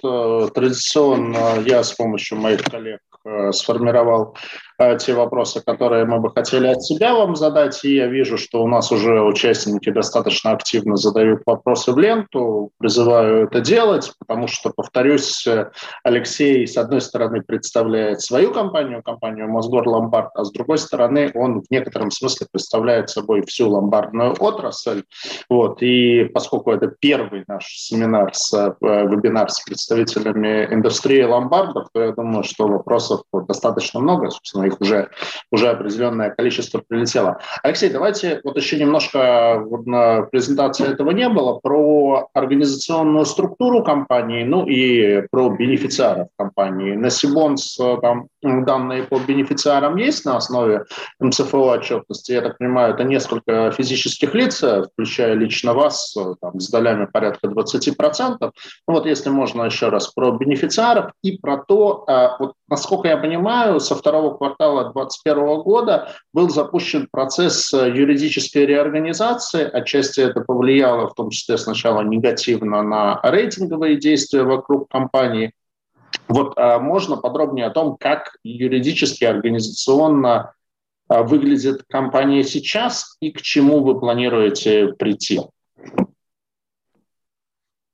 Традиционно я с помощью моих коллег сформировал Э, те вопросы, которые мы бы хотели от себя вам задать. И я вижу, что у нас уже участники достаточно активно задают вопросы в ленту. Призываю это делать, потому что, повторюсь, Алексей, с одной стороны, представляет свою компанию, компанию Мосгор Ломбард, а с другой стороны, он в некотором смысле представляет собой всю ломбардную отрасль. Вот. И поскольку это первый наш семинар, с, э, вебинар с представителями индустрии ломбардов, то я думаю, что вопросов достаточно много. Собственно, их уже, уже определенное количество прилетело. Алексей, давайте вот еще немножко, вот на презентации этого не было, про организационную структуру компании, ну и про бенефициаров компании. На Сибонс там данные по бенефициарам есть на основе МЦФО отчетности. Я так понимаю, это несколько физических лиц, включая лично вас, там, с долями порядка 20%. Ну, вот если можно еще раз про бенефициаров и про то, а, вот, насколько я понимаю, со второго квартала квартала 2021 года был запущен процесс э, юридической реорганизации. Отчасти это повлияло в том числе сначала негативно на рейтинговые действия вокруг компании. Вот а можно подробнее о том, как юридически, организационно а, выглядит компания сейчас и к чему вы планируете прийти?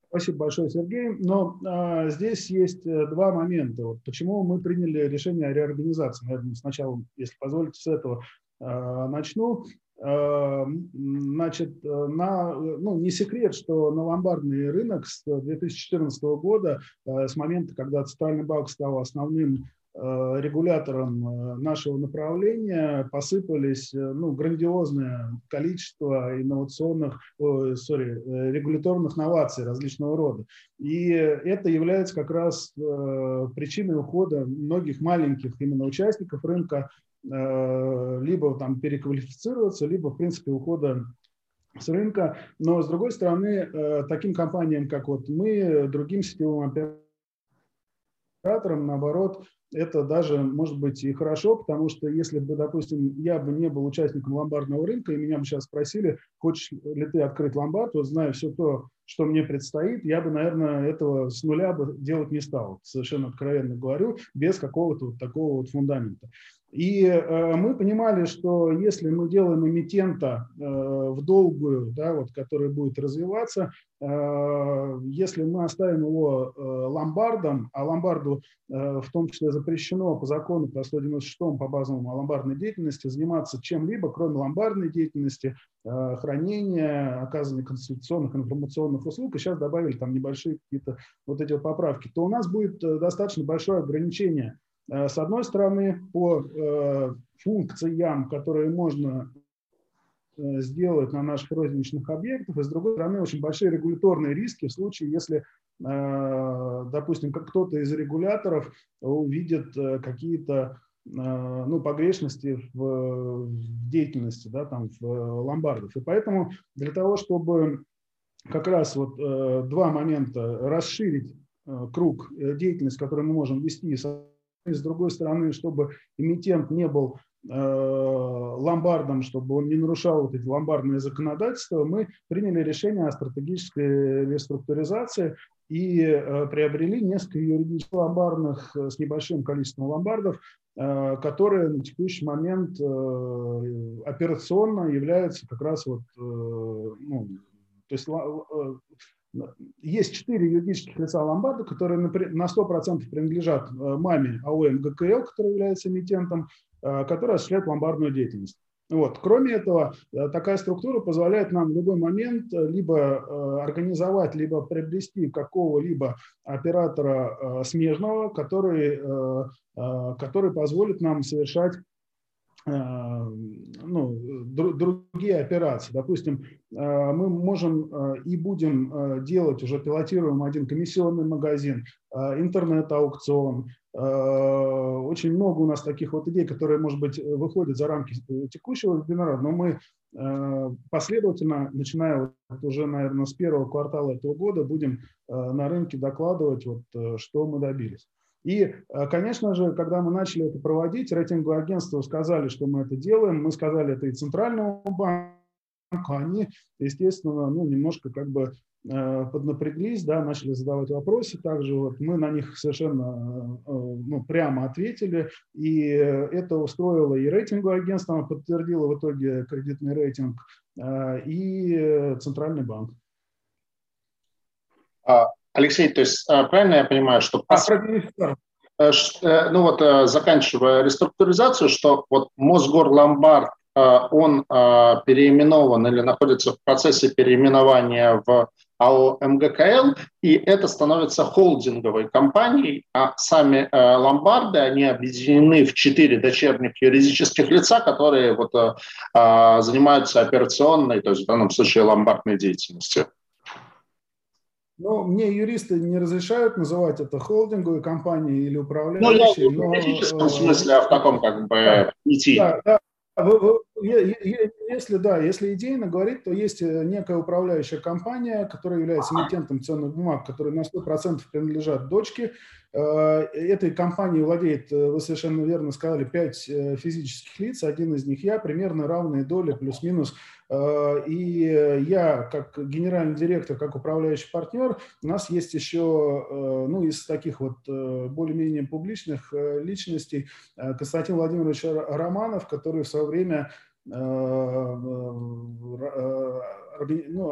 Спасибо большое, Сергей. Но а, здесь есть э, два момента. Вот почему мы приняли решение о реорганизации? Наверное, сначала, если позволите, с этого а, начну. А, значит, на, ну, не секрет, что на ломбардный рынок с 2014 года, а, с момента, когда Центральный банк стал основным Э, регулятором э, нашего направления посыпались э, ну, грандиозное количество инновационных, sorry, регуляторных новаций различного рода. И это является как раз причиной ухода многих маленьких именно участников рынка либо там переквалифицироваться, либо, в принципе, ухода с рынка. Но, с другой стороны, таким компаниям, как вот мы, другим сетевым операторам, наоборот, это даже может быть и хорошо, потому что если бы, допустим, я бы не был участником ломбардного рынка, и меня бы сейчас спросили, хочешь ли ты открыть ломбард, вот зная все то, что мне предстоит, я бы, наверное, этого с нуля бы делать не стал, совершенно откровенно говорю, без какого-то вот такого вот фундамента. И э, мы понимали, что если мы делаем эмитента э, в долгую, да, вот, который будет развиваться, э, если мы оставим его ломбардом, а ломбарду в том числе запрещено по закону по 196 по базовому о ломбардной деятельности заниматься чем-либо, кроме ломбардной деятельности, хранения, оказывания конституционных информационных услуг, и сейчас добавили там небольшие какие-то вот эти вот поправки, то у нас будет достаточно большое ограничение – с одной стороны, по э, функциям, которые можно э, сделать на наших розничных объектах, и с другой стороны, очень большие регуляторные риски в случае, если, допустим, как кто-то из регуляторов увидит какие-то ну, погрешности в, деятельности да, там, в ломбардов. И поэтому для того, чтобы как раз вот два момента расширить круг деятельности, который мы можем вести и с другой стороны, чтобы эмитент не был э, ломбардом, чтобы он не нарушал вот эти ломбардные законодательства, мы приняли решение о стратегической реструктуризации и э, приобрели несколько юридических ломбардных э, с небольшим количеством ломбардов, которые на текущий момент операционно являются как раз вот, ну, то есть есть четыре юридических лица ломбарда, которые на 100% принадлежат э, маме АОМ ГКЛ, который является эмитентом, э, который осуществляет ломбардную деятельность. Вот. Кроме этого, э, такая структура позволяет нам в любой момент либо организовать, либо приобрести какого-либо оператора смежного, который, который позволит нам совершать ну, другие операции. Допустим, э, мы можем э, и будем делать, уже пилотируем один комиссионный магазин, интернет-аукцион. Очень много у нас таких вот идей, которые, может быть, выходят за рамки текущего вебинара, но мы последовательно, начиная вот уже, наверное, с первого квартала этого года, будем на рынке докладывать, вот, что мы добились. И, э, конечно же, когда мы начали это проводить, рейтинговые агентства сказали, что мы это делаем. Мы сказали это и Центральному банку, они, естественно, ну, немножко как бы Э, поднапряглись, да, начали задавать вопросы. Также вот мы на них совершенно э, ну, прямо ответили, и это устроило и рейтинговое агентство, подтвердило в итоге кредитный рейтинг, и Центральный банк. А, Алексей, то есть правильно я понимаю, что... А, ну вот, заканчивая реструктуризацию, что вот Мосгор Ломбард, он переименован или находится в процессе переименования в АО МГКЛ, и это становится холдинговой компанией, а сами э, ломбарды, они объединены в четыре дочерних юридических лица, которые вот, э, э, занимаются операционной, то есть в данном случае ломбардной деятельностью. Ну, мне юристы не разрешают называть это холдинговой компанией или управляющей. Ну, я в юридическом смысле, а в таком как бы идти. Да, да, если да, если идейно говорить, то есть э, некая управляющая компания, которая является эмитентом ценных бумаг, которые на 100% принадлежат дочке. Э, этой компанией владеет, э, вы совершенно верно сказали, пять физических лиц, один из них я, примерно равные доли, плюс-минус Э, и я, как генеральный директор, как управляющий партнер, у нас есть еще, э, ну, из таких вот э, более-менее публичных личностей Константин Владимирович Романов, который в свое время ну,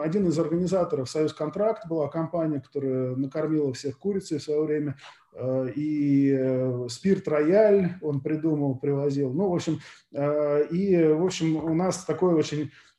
один из организаторов «Союз Контракт» была компания, которая накормила всех курицей в свое время, и «Спирт Рояль» он придумал, привозил. Ну, в общем, и, в общем, у нас такой очень Э,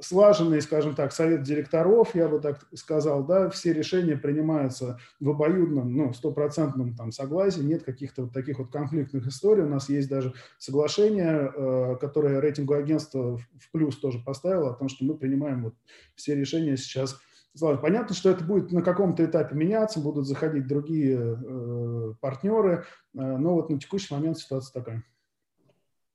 слаженный, скажем так, совет директоров, я бы так сказал, да, все решения принимаются в обоюдном, ну, стопроцентном там согласии, нет каких-то вот таких вот конфликтных историй, у нас есть даже соглашение, э, которое рейтинговое агентство в плюс тоже поставило, о том, что мы принимаем вот все решения сейчас Понятно, что это будет на каком-то этапе меняться, будут заходить другие э, партнеры, э, но вот на текущий момент ситуация такая.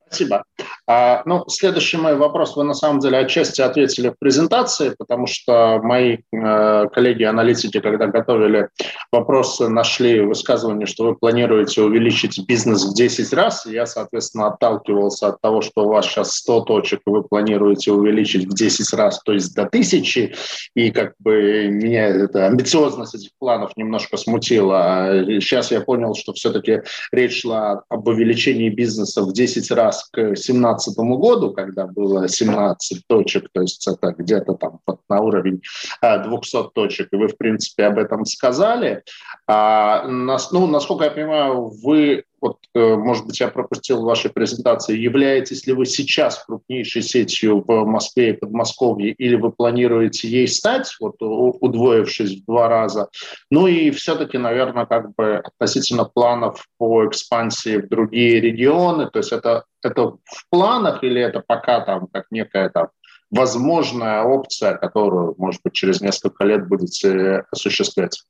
Спасибо. А, ну, следующий мой вопрос вы на самом деле отчасти ответили в презентации, потому что мои э, коллеги-аналитики, когда готовили вопросы, нашли высказывание, что вы планируете увеличить бизнес в 10 раз. Я, соответственно, отталкивался от того, что у вас сейчас 100 точек, и вы планируете увеличить в 10 раз, то есть до тысячи. И как бы меня эта амбициозность этих планов немножко смутила. Сейчас я понял, что все-таки речь шла об увеличении бизнеса в 10 раз к 2017 2017 году, когда было 17 точек, то есть это где-то там на уровень 200 а, точек, и вы, в принципе, об этом сказали. А, ну, насколько я понимаю, вы вот, э, может быть, я пропустил в вашей презентации, являетесь ли вы сейчас крупнейшей сетью в Москве и Подмосковье, или вы планируете ей стать, вот, удвоившись в два раза? Ну и все-таки, наверное, как бы относительно планов по экспансии в другие регионы, то есть это, это в планах или это пока там как некая там возможная опция, которую, может быть, через несколько лет будете осуществлять?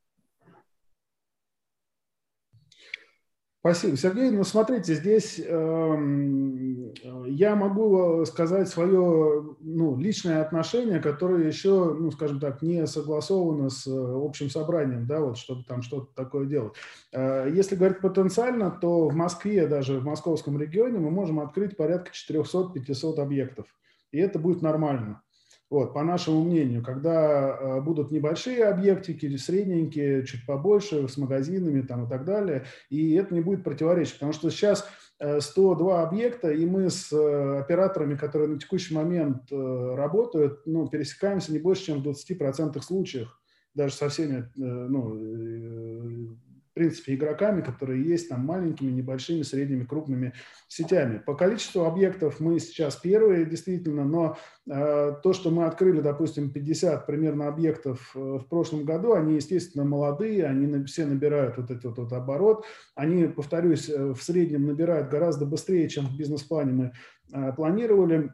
Спасибо, Сергей. Ну, смотрите, здесь э, я могу сказать свое ну, личное отношение, которое еще, ну, скажем так, не согласовано с общим собранием, да, вот, чтобы там что-то такое делать. Э, если говорить потенциально, то в Москве, даже в московском регионе, мы можем открыть порядка 400-500 объектов, и это будет нормально. Вот, по нашему мнению, когда э, будут небольшие объектики, средненькие, чуть побольше, с магазинами там, и так далее, и это не будет противоречить, потому что сейчас 102 э, объекта, и мы с э, операторами, которые на текущий момент работают, ну, пересекаемся не больше, чем в 20% случаях, даже со всеми ну, принципе, игроками, которые есть там маленькими, небольшими, средними, крупными сетями. По количеству объектов мы сейчас первые, действительно, но э, то, что мы открыли, допустим, 50 примерно объектов э, в прошлом году, они, естественно, молодые, они на, все набирают вот этот вот оборот. Они, повторюсь, э, в среднем набирают гораздо быстрее, чем в бизнес-плане мы э, планировали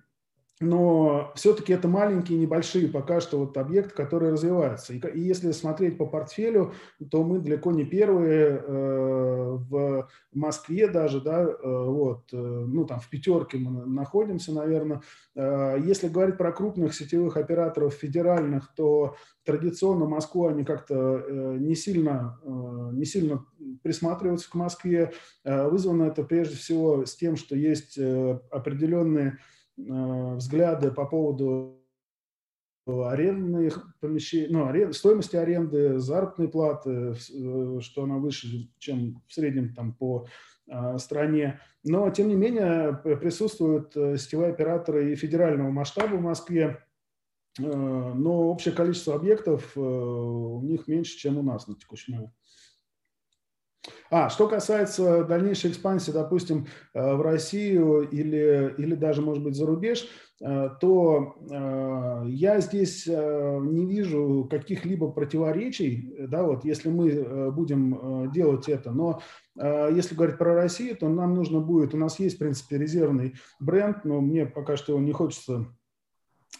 но все-таки это маленькие, небольшие пока что вот объекты, которые развиваются. И, и если смотреть по портфелю, то мы далеко не первые э, в Москве даже, да, э, вот, э, ну там в пятерке мы находимся, наверное. Э, если говорить про крупных сетевых операторов федеральных, то традиционно Москву они как-то э, не сильно, э, не сильно присматриваются к Москве. Э, вызвано это прежде всего с тем, что есть э, определенные взгляды по поводу арендных помещений, ну, арен, стоимости аренды, заработной платы, что она выше, чем в среднем там по стране. Но, тем не менее, присутствуют сетевые операторы и федерального масштаба в Москве, но общее количество объектов у них меньше, чем у нас на текущий момент. А, что касается дальнейшей экспансии, допустим, э, в Россию или, или даже, может быть, за рубеж, э, то э, я здесь не вижу каких-либо противоречий, да, вот, если мы будем делать это. Но если говорить про Россию, то нам нужно будет, у нас есть, в принципе, резервный бренд, но мне пока что не хочется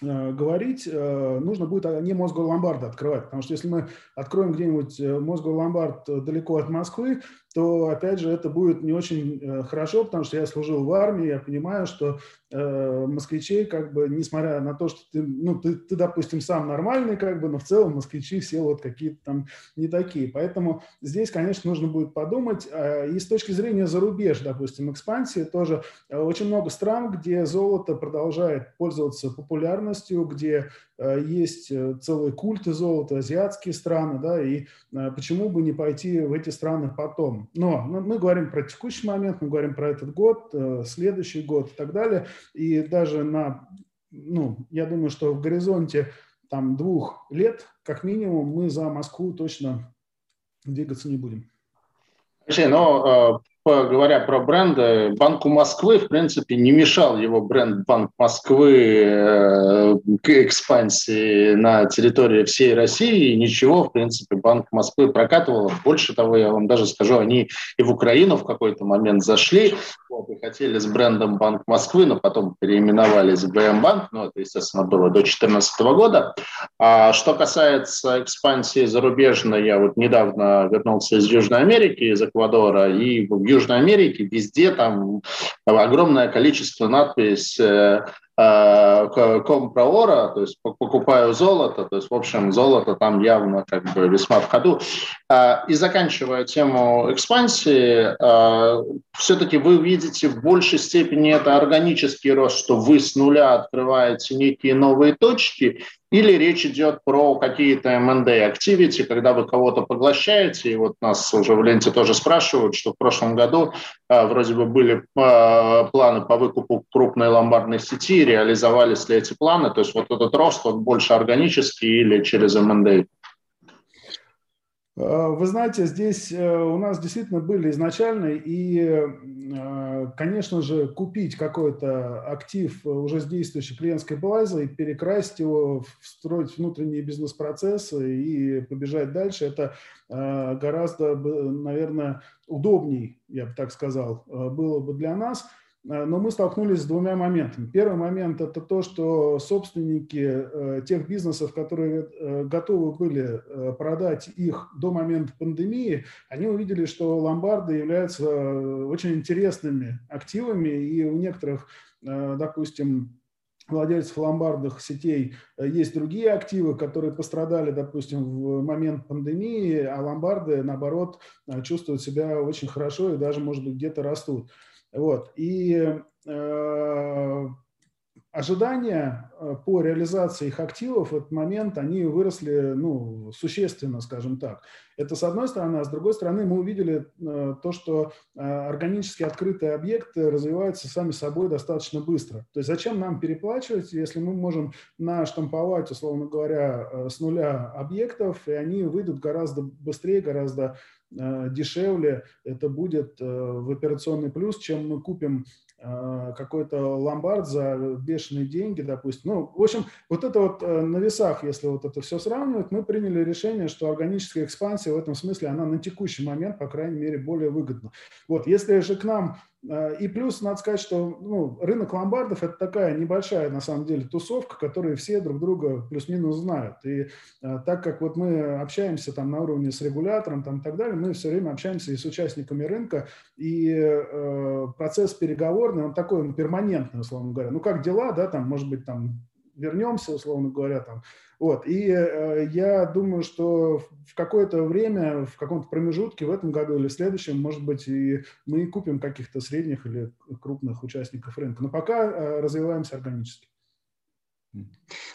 говорить, э, нужно будет не мозговой ломбарда открывать, потому что если мы откроем где-нибудь э, мозговой ломбард далеко от Москвы, то, опять же, это будет не очень хорошо, потому что я служил в армии, я понимаю, что э, москвичей, как бы, несмотря на то, что ты, ну, ты, ты, допустим, сам нормальный, как бы, но в целом москвичи все вот какие-то там не такие. Поэтому здесь, конечно, нужно будет подумать. И с точки зрения зарубеж, допустим, экспансии, тоже очень много стран, где золото продолжает пользоваться популярностью, где э, есть э, целые культы золота, азиатские страны, да, и почему бы не пойти в эти страны потом. Но мы говорим про текущий момент, мы говорим про этот год, э, следующий год и так далее. И даже на, ну, я думаю, что в горизонте там двух лет, как минимум, мы за Москву точно двигаться не будем. Алексей, но говоря про бренды, Банку Москвы, в принципе, не мешал его бренд Банк Москвы э, к экспансии на территории всей России. И ничего, в принципе, Банк Москвы прокатывал. Больше того, я вам даже скажу, они и в Украину в какой-то момент зашли и хотели с брендом Банк Москвы, но потом переименовались в БМ Банк. Ну, это, естественно, было до 2014 года. А что касается экспансии зарубежной, я вот недавно вернулся из Южной Америки, из Эквадора, и в Южной Америке везде там огромное количество надпись э, э, компроора, то есть покупаю золото, то есть, в общем, золото там явно как бы весьма в ходу. А, и заканчивая тему экспансии, а, все-таки вы видите в большей степени это органический рост, что вы с нуля открываете некие новые точки, или речь идет про какие-то M&A activity, когда вы кого-то поглощаете, и вот нас уже в ленте тоже спрашивают, что в прошлом году а, вроде бы были а, планы по выкупу крупной ломбардной сети, реализовались ли эти планы, то есть вот этот рост, он больше органический или через M&A? Э, вы знаете, здесь э, у нас действительно были изначально, и, э, конечно же, купить какой-то актив уже с действующей клиентской базой, перекрасить его, встроить внутренние бизнес-процессы и побежать дальше, это гораздо, наверное, удобней, я бы так сказал, было бы для нас – но мы столкнулись с двумя моментами. Первый момент – это то, что собственники э, тех бизнесов, которые э, готовы были продать их до момента пандемии, они увидели, что ломбарды являются очень интересными активами, и у некоторых, допустим, владельцев ломбардных сетей есть другие активы, которые пострадали, допустим, в момент пандемии, а ломбарды, наоборот, чувствуют себя очень хорошо и даже, может быть, где-то растут. Вот. И э, ожидания э, по реализации их активов в этот момент, они выросли ну, существенно, скажем так. Это с одной стороны, а с другой стороны мы увидели э, то, что э, органически открытые объекты развиваются сами собой достаточно быстро. То есть зачем нам переплачивать, если мы можем наштамповать, условно говоря, э, с нуля объектов, и они выйдут гораздо быстрее, гораздо Э, дешевле это будет э, в операционный плюс, чем мы купим э, какой-то ломбард за бешеные деньги, допустим. Ну, в общем, вот это вот на весах, если вот это все сравнивать, мы приняли решение, что органическая экспансия в этом смысле, она на текущий момент, по крайней мере, более выгодна. Вот, если же к нам Э, и плюс, надо сказать, что ну, рынок ломбардов – это такая небольшая, на самом деле, тусовка, которые все друг друга плюс-минус знают. И э, так как вот мы общаемся там на уровне с регулятором там, и так далее, мы все время общаемся и с участниками рынка, и э, процесс переговорный, он такой, он перманентный, условно говоря. Ну, как дела, да, там, может быть, там вернемся, условно говоря, там. Вот. И э, я думаю, что в какое-то время, в каком-то промежутке в этом году или в следующем, может быть, и мы купим каких-то средних или крупных участников рынка. Но пока э, развиваемся органически.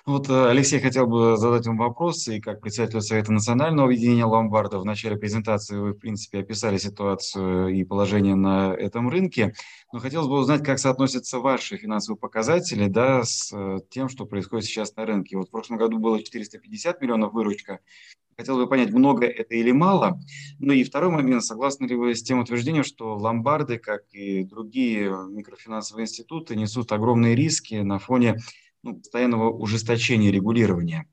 Вот э, Алексей хотел бы задать вам вопрос, и как председатель Совета национального объединения ломбардов в начале презентации вы, в принципе, описали ситуацию и положение на этом рынке, но хотелось бы узнать, как соотносятся ваши финансовые показатели да, с э, тем, что происходит сейчас на рынке. Вот в прошлом году было 450 миллионов выручка, Хотел бы понять, много это или мало. Ну и второй момент, согласны ли вы с тем утверждением, что ломбарды, как и другие микрофинансовые институты, несут огромные риски на фоне ну, постоянного ужесточения регулирования.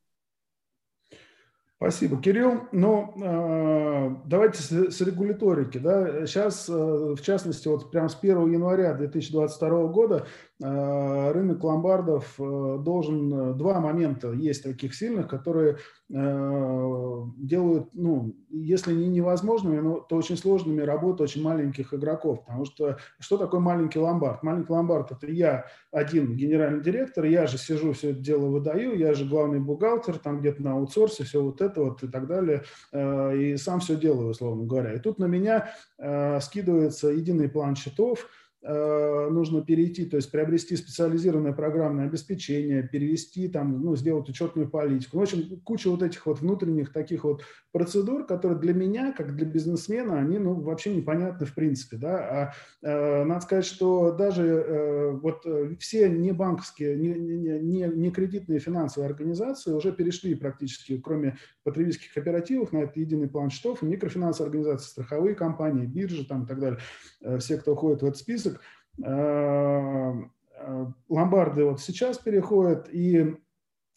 Спасибо, Кирилл. Ну, давайте с, регуляторики. Да? Сейчас, э, в частности, вот прямо с 1 января 2022 года рынок ломбардов э, должен... Э, два момента есть таких сильных, которые э, делают, ну, если не невозможными, то очень сложными работу очень маленьких игроков. Потому что что такое маленький ломбард? Маленький ломбард – это я один генеральный директор, я же сижу, все это дело выдаю, я же главный бухгалтер, там где-то на аутсорсе, все вот это вот и так далее, э, и сам все делаю, условно говоря. И тут на меня э, скидывается единый план счетов, Э, нужно перейти, то есть приобрести специализированное программное обеспечение, перевести там, ну, сделать учетную политику. В общем, куча вот этих вот внутренних таких вот процедур, которые для меня, как для бизнесмена, они, ну, вообще непонятны в принципе, да. А э, надо сказать, что даже э, вот э, все не банковские, не, не, не, кредитные финансовые организации уже перешли практически, кроме потребительских кооперативов, на этот единый план счетов, микрофинансовые организации, страховые компании, биржи там и так далее, э, все, кто входит в этот список, список. Э, э, ломбарды вот сейчас переходят, и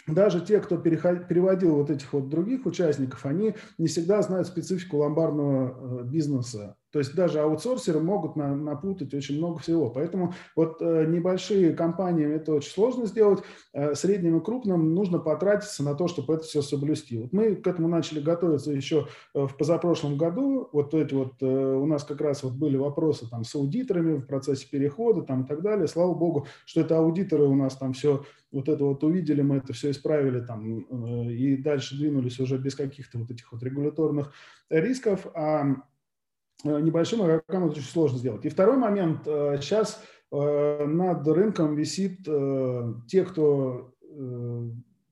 даже те, кто переводил вот этих вот других участников, они не всегда знают специфику ломбардного э, бизнеса. То есть даже аутсорсеры могут на, напутать очень много всего. Поэтому вот э, небольшие компании это очень сложно сделать. Э, средним и крупным нужно потратиться на то, чтобы это все соблюсти. Вот мы к этому начали готовиться еще э, в позапрошлом году. Вот эти вот э, у нас как раз вот были вопросы там с аудиторами в процессе перехода там и так далее. Слава богу, что это аудиторы у нас там все вот это вот увидели, мы это все исправили там э, и дальше двинулись уже без каких-то вот этих вот регуляторных рисков. А небольшим игрокам это очень сложно сделать. И второй момент. Сейчас э, э, над рынком висит те, кто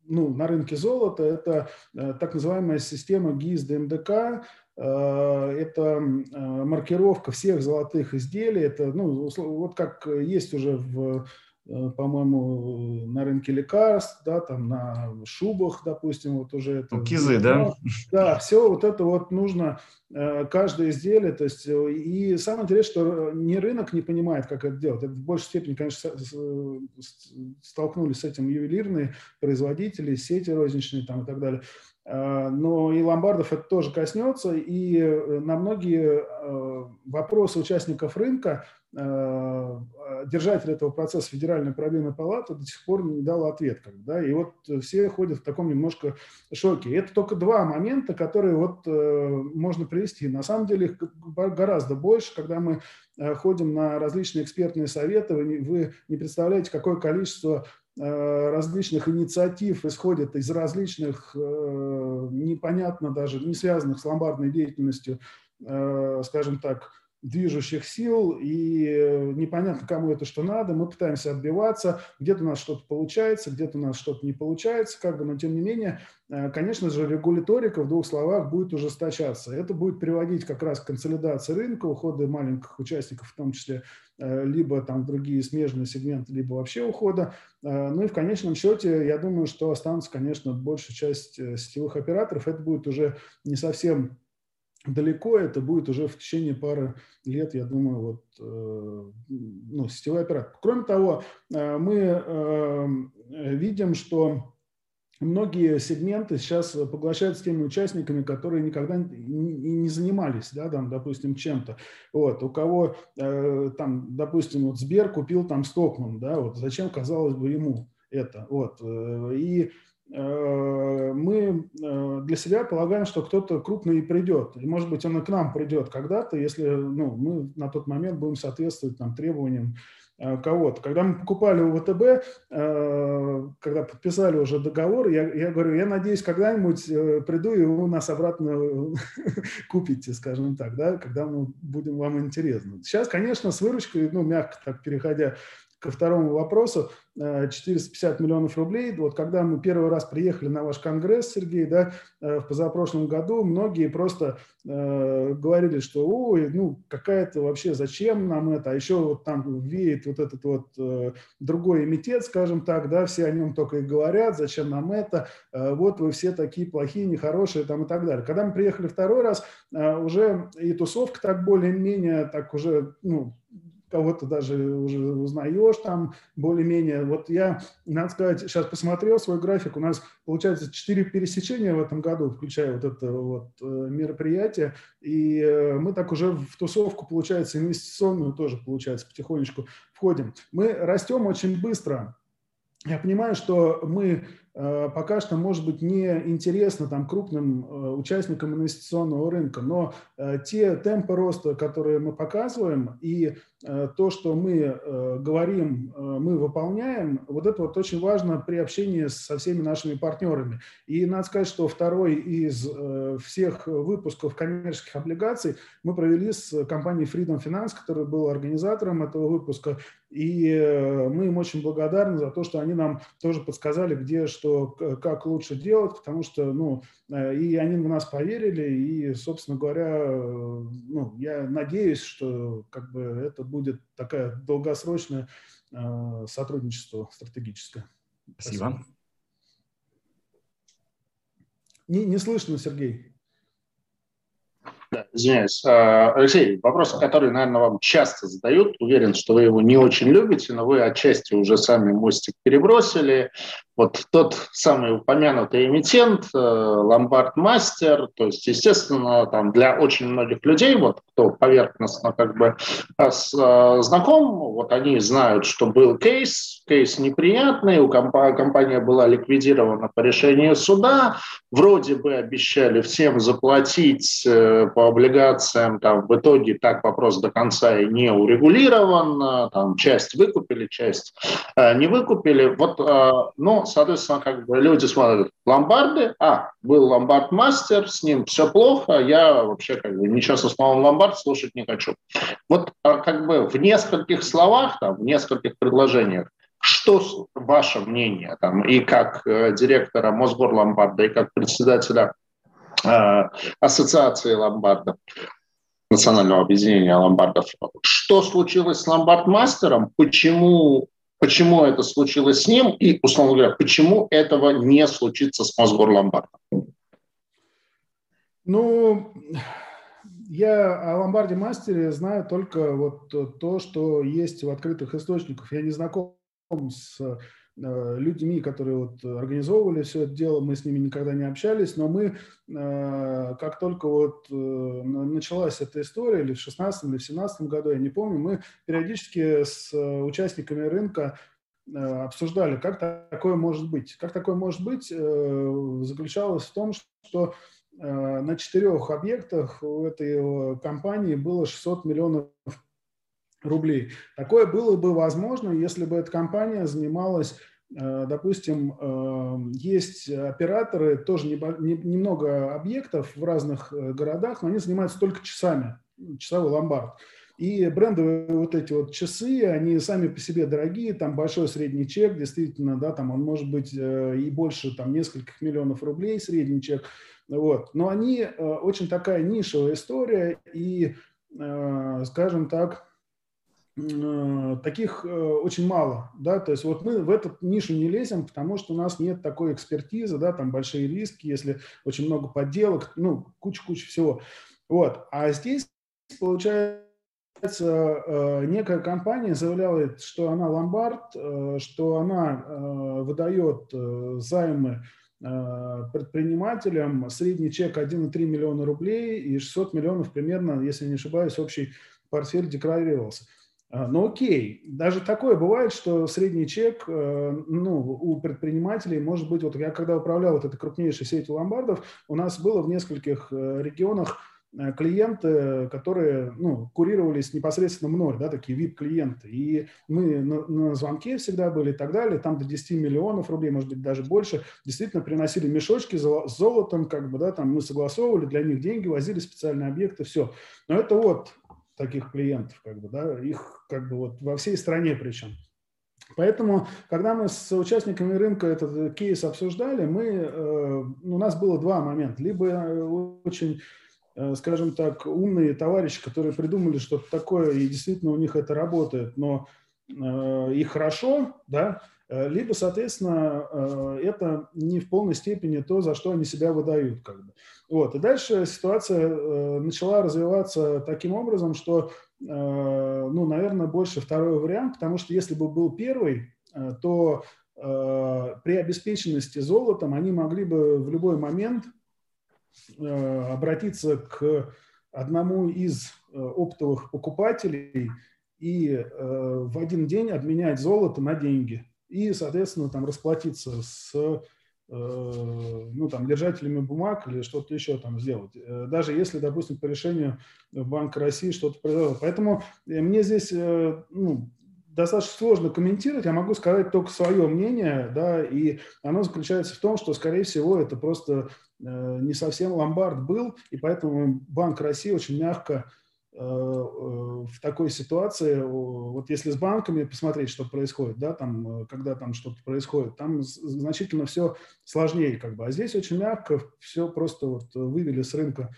ну, на рынке золота, это так называемая система ГИС ДМДК, это маркировка всех золотых изделий, это, ну, вот как есть уже в Э, по-моему, на рынке лекарств, да, там на шубах, допустим, вот уже это. Ну, кизы, да? Да, все вот это вот нужно, э, каждое изделие, то есть, э, и самое интересное, что ни рынок не понимает, как это делать. Это в большей степени, конечно, столкнулись с этим ювелирные производители, сети розничные там и так далее. Но и ломбардов это тоже коснется, и на многие вопросы участников рынка Э, держатель этого процесса Федеральная проблемная палата до сих пор не дала ответ. Как да, и вот все ходят в таком немножко шоке. И это только два момента, которые вот э, можно привести. На самом деле их гораздо больше, когда мы э, ходим на различные экспертные советы, вы не, вы не представляете, какое количество различных инициатив исходит из различных, непонятно даже, не связанных с ломбардной деятельностью, скажем так, движущих сил, и э, непонятно, кому это что надо. Мы пытаемся отбиваться, где-то у нас что-то получается, где-то у нас что-то не получается, как бы, но тем не менее, э, конечно же, регуляторика в двух словах будет ужесточаться. Это будет приводить как раз к консолидации рынка, ухода маленьких участников, в том числе э, либо там другие смежные сегменты, либо вообще ухода. Ну и в конечном счете, я думаю, что останутся, конечно, большая часть сетевых операторов. Это будет уже не совсем далеко это будет уже в течение пары лет, я думаю, вот, э, ну, сетевой оператор. Кроме того, э, мы э, видим, что многие сегменты сейчас поглощаются теми участниками, которые никогда не, занимались, да, там, допустим, чем-то. Вот, у кого, там, допустим, вот Сбер купил там Стокман, да, вот зачем, казалось бы, ему это, вот, и Э, мы э, для себя полагаем, что кто-то крупный придет. И, может быть, он и к нам придет когда-то, если ну, мы на тот момент будем соответствовать там, требованиям э, кого-то. Когда мы покупали у ВТБ, э, когда подписали уже договор, я, я говорю, я надеюсь, когда-нибудь приду и вы нас обратно купите, скажем так, да, когда мы будем вам интересны. Сейчас, конечно, с выручкой, ну, мягко так переходя ко второму вопросу, 450 э, миллионов рублей. Вот когда мы первый раз приехали на ваш конгресс, Сергей, да, э, в позапрошлом году, многие просто э, говорили, что ой, ну какая-то вообще, зачем нам это, а еще вот там веет вот этот вот э, другой эмитет, скажем так, да, все о нем только и говорят, зачем нам это, э, вот вы все такие плохие, нехорошие там и так далее. Когда мы приехали второй раз, э, уже и тусовка так более-менее, так уже, ну, кого-то даже уже узнаешь там более-менее. Вот я, надо сказать, сейчас посмотрел свой график, у нас получается 4 пересечения в этом году, включая вот это вот э, мероприятие, и э, мы так уже в тусовку, получается, инвестиционную тоже, получается, потихонечку входим. Мы растем очень быстро, я понимаю, что мы пока что, может быть, не интересно там крупным э, участникам инвестиционного рынка, но э, те темпы роста, которые мы показываем, и то, что мы говорим, мы выполняем, вот это вот очень важно при общении со всеми нашими партнерами. И надо сказать, что второй из всех выпусков коммерческих облигаций мы провели с компанией Freedom Finance, которая была организатором этого выпуска, и мы им очень благодарны за то, что они нам тоже подсказали, где что, как лучше делать, потому что, ну, э, и они в нас поверили, и, собственно говоря, э, ну, я надеюсь, что как бы это будет такая долгосрочное э, сотрудничество стратегическое. Спасибо. Спасибо. Не, не слышно, Сергей. Да, извиняюсь. А, Алексей, вопрос, который, наверное, вам часто задают. Уверен, что вы его не очень любите, но вы отчасти уже сами мостик перебросили. Вот тот самый упомянутый эмитент, э, Ломбард Мастер, то есть, естественно, там для очень многих людей, вот кто поверхностно как бы э, э, знаком, вот они знают, что был кейс, кейс неприятный, у компа- компания была ликвидирована по решению суда, вроде бы обещали всем заплатить по облигациям, там в итоге так вопрос до конца и не урегулирован, там часть выкупили, часть не выкупили. Вот, но соответственно, как бы люди смотрят ломбарды, а, был ломбард-мастер, с ним все плохо, я вообще как бы ничего со словом ломбард слушать не хочу. Вот а, как бы в нескольких словах, там, в нескольких предложениях, что ваше мнение там, и как э, директора Мосгор Ломбарда, и как председателя э, Ассоциации ломбардов, Национального объединения ломбардов. Что случилось с ломбард-мастером? Почему почему это случилось с ним и, условно говоря, почему этого не случится с Мосгорломбардом? Ну, я о ломбарде мастере знаю только вот то, что есть в открытых источниках. Я не знаком с людьми, которые вот организовывали все это дело, мы с ними никогда не общались, но мы, э, как только вот э, началась эта история, или в 16 или в 17 году, я не помню, мы периодически с участниками рынка обсуждали, как такое может быть. Как такое может быть, заключалось в том, что на четырех объектах у этой компании было 600 миллионов рублей. Такое было бы возможно, если бы эта компания занималась э, Допустим, э, есть операторы, тоже немного объектов в разных э, городах, но они занимаются только часами, часовой ломбард. И брендовые вот эти вот часы, они сами по себе дорогие, там большой средний чек, действительно, да, там он может быть и больше там нескольких миллионов рублей средний чек, вот. Но они очень такая нишевая история и, скажем так, таких э, очень мало, да, то есть вот мы в эту нишу не лезем, потому что у нас нет такой экспертизы, да, там большие риски, если очень много подделок, ну, куча-куча всего, вот, а здесь получается э, некая компания заявляет, что она ломбард, что она выдает займы предпринимателям, средний чек 1,3 миллиона рублей и 600 миллионов примерно, если не ошибаюсь, общий портфель декларировался. А, ну окей, даже такое бывает, что средний чек э, ну, у предпринимателей может быть, вот я когда управлял вот этой крупнейшей сетью ломбардов, у нас было в нескольких э, регионах Э, клиенты, которые ну, курировались непосредственно мной, да, такие VIP-клиенты. И мы на, на звонке всегда были и так далее, там до 10 миллионов рублей, может быть, даже больше, действительно приносили мешочки с золотом, как бы, да, там мы согласовывали для них деньги, возили специальные объекты, все. Но это вот таких клиентов, как бы, да, их как бы вот во всей стране причем. Поэтому, когда мы с участниками рынка этот кейс обсуждали, мы, э, у нас было два момента. Либо э, очень Э, скажем так, умные товарищи, которые придумали что-то такое, и действительно у них это работает, но э, и хорошо, да, либо, соответственно, э, это не в полной степени то, за что они себя выдают. Как бы. вот. И дальше ситуация э, начала развиваться таким образом, что, э, ну, наверное, больше второй вариант, потому что если бы был первый, э, то э, при обеспеченности золотом они могли бы в любой момент Э, обратиться к одному из э, оптовых покупателей и э, в один день обменять золото на деньги и, соответственно, там расплатиться с ну, там, держателями бумаг или что-то еще там сделать. Даже если, допустим, по решению Банка России что-то произошло. Поэтому мне здесь ну, достаточно сложно комментировать, я могу сказать только свое мнение, да, и оно заключается в том, что, скорее всего, это просто э, не совсем ломбард был, и поэтому Банк России очень мягко э, э, в такой ситуации, вот если с банками посмотреть, что происходит, да, там, когда там что-то происходит, там значительно все сложнее, как бы, а здесь очень мягко все просто вот вывели с рынка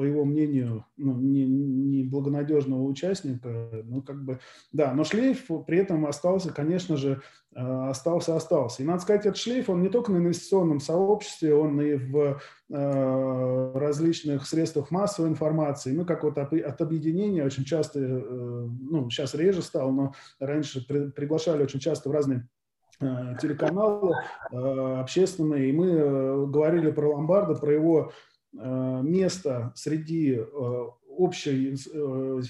по его мнению, ну, не, не благонадежного участника, ну, как бы, да, но шлейф при этом остался, конечно же, э, остался, остался. И надо сказать, этот шлейф, он не только на инвестиционном сообществе, он и в э, различных средствах массовой информации, ну, как вот от, от объединения очень часто, э, ну, сейчас реже стал, но раньше при, приглашали очень часто в разные э, телеканалы э, общественные, и мы говорили про Ломбарда, про его место среди э, общей э,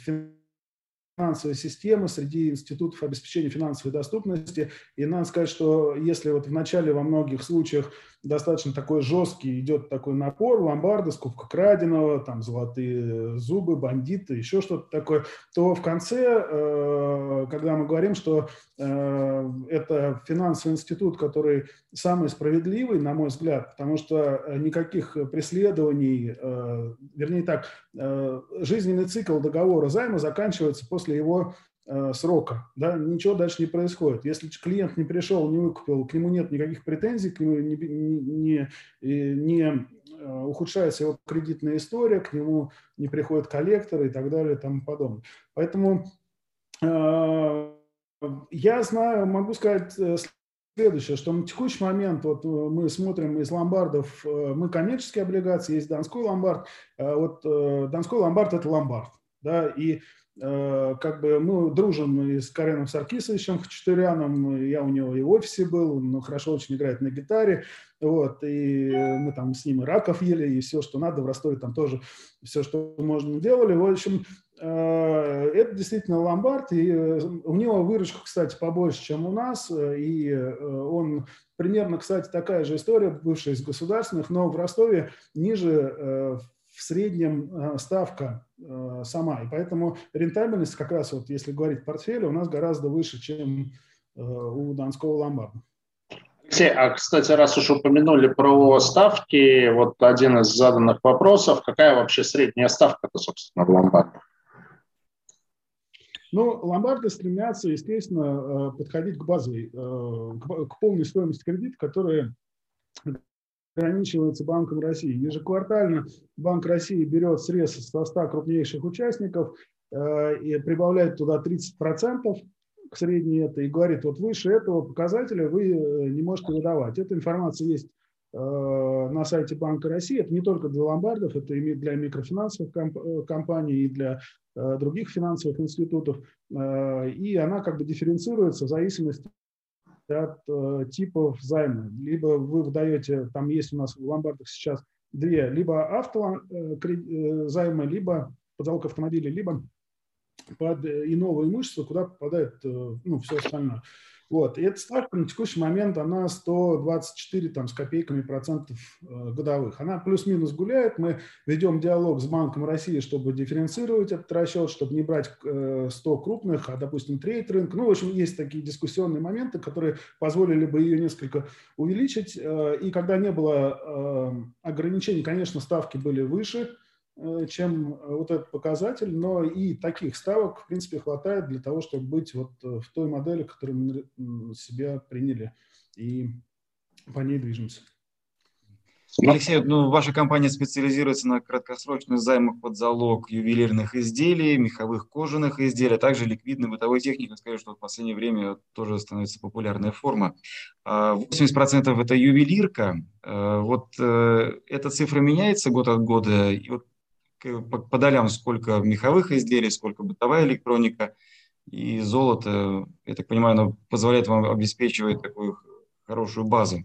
финансовой системы, среди институтов обеспечения финансовой доступности. И надо сказать, что если вот в начале во многих случаях достаточно такой жесткий идет такой напор, ломбарды, скупка краденого, там золотые зубы, бандиты, еще что-то такое, то в конце, э, когда мы говорим, что э, это финансовый институт, который самый справедливый, на мой взгляд, потому что никаких преследований, э, вернее так, жизненный цикл договора займа заканчивается после его Э, срока, да, ничего дальше не происходит. Если клиент не пришел, не выкупил, к нему нет никаких претензий, к нему не, не, не, э, ухудшается его кредитная история, к нему не приходят коллекторы и так далее и тому подобное. Поэтому э, я знаю, могу сказать э, следующее, что на текущий момент вот мы смотрим из ломбардов, мы коммерческие облигации, есть Донской ломбард, вот Донской ломбард – это ломбард, да, и Э, как бы мы дружим и с Кареном Саркисовичем Хачатуряном, я у него и в офисе был, он хорошо очень играет на гитаре, вот, и мы там с ним и раков ели, и все, что надо, в Ростове там тоже все, что можно, делали. В общем, э, это действительно ломбард, и э, у него выручка, кстати, побольше, чем у нас, и он примерно, кстати, такая же история, бывшая из государственных, но в Ростове ниже в среднем э, ставка э, сама. И поэтому рентабельность как раз, вот если говорить портфеле, у нас гораздо выше, чем э, у Донского ломбарда. Алексей, а, кстати, раз уж упомянули про ставки, вот один из заданных вопросов, какая вообще средняя ставка-то, собственно, в ломбардах? Ну, ломбарды стремятся, естественно, подходить к базовой, к полной стоимости кредита, которая ограничивается Банком России. Ежеквартально Банк России берет средства со 100 крупнейших участников э, и прибавляет туда 30% к средней это и говорит, вот выше этого показателя вы э, не можете выдавать. Эта информация есть э, на сайте Банка России. Это не только для ломбардов, это и для микрофинансовых компаний, и для других финансовых институтов. И она как бы дифференцируется в зависимости от э, типов займа. Либо вы выдаете, там есть у нас в ломбардах сейчас две, либо авто э, э, либо под залог автомобиля, либо под иного имущества, куда попадает э, ну, все остальное. Вот. И эта ставка на текущий момент, она 124 там, с копейками процентов э, годовых. Она плюс-минус гуляет. Мы ведем диалог с Банком России, чтобы дифференцировать этот расчет, чтобы не брать 100 э, крупных, а, допустим, трейд рынок. Ну, в общем, есть такие дискуссионные моменты, которые позволили бы ее несколько увеличить. Э, и когда не было ограничений, конечно, ставки были выше – чем э, вот этот показатель, но и таких ставок, в принципе, хватает для того, чтобы быть вот э, в той модели, которую мы себя приняли, и по ней движемся. Алексей, ну, ваша компания специализируется на краткосрочных займах под залог ювелирных изделий, меховых кожаных изделий, а также ликвидной бытовой техники. Скажу, что в последнее время тоже становится популярная форма. 80% а, это ювелирка. Вот эта цифра меняется год от года. И вот по, по долям сколько меховых изделий, сколько бытовая электроника и золото, я так понимаю, оно позволяет вам обеспечивать такую хорошую базу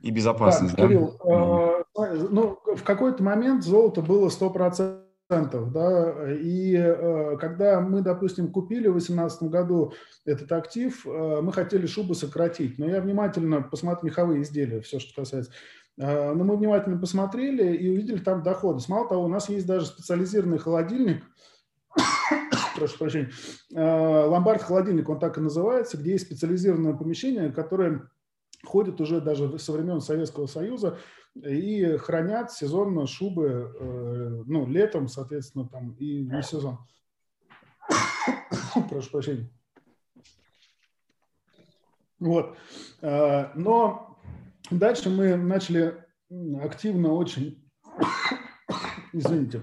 и безопасность. Так, да? Кирилл, э, ну, в какой-то момент золото было 100%. Да, и э, когда мы, допустим, купили в 2018 году этот актив, э, мы хотели шубы сократить, но я внимательно посмотрел меховые изделия, все, что касается но мы внимательно посмотрели и увидели там доходы. Мало того, у нас есть даже специализированный холодильник, прошу прощения, а, ломбард-холодильник, он так и называется, где есть специализированное помещение, которое ходит уже даже со времен Советского Союза и хранят сезонно шубы, э, ну, летом, соответственно, там и не сезон. Прошу прощения. Вот. Но Дальше мы начали активно очень, извините,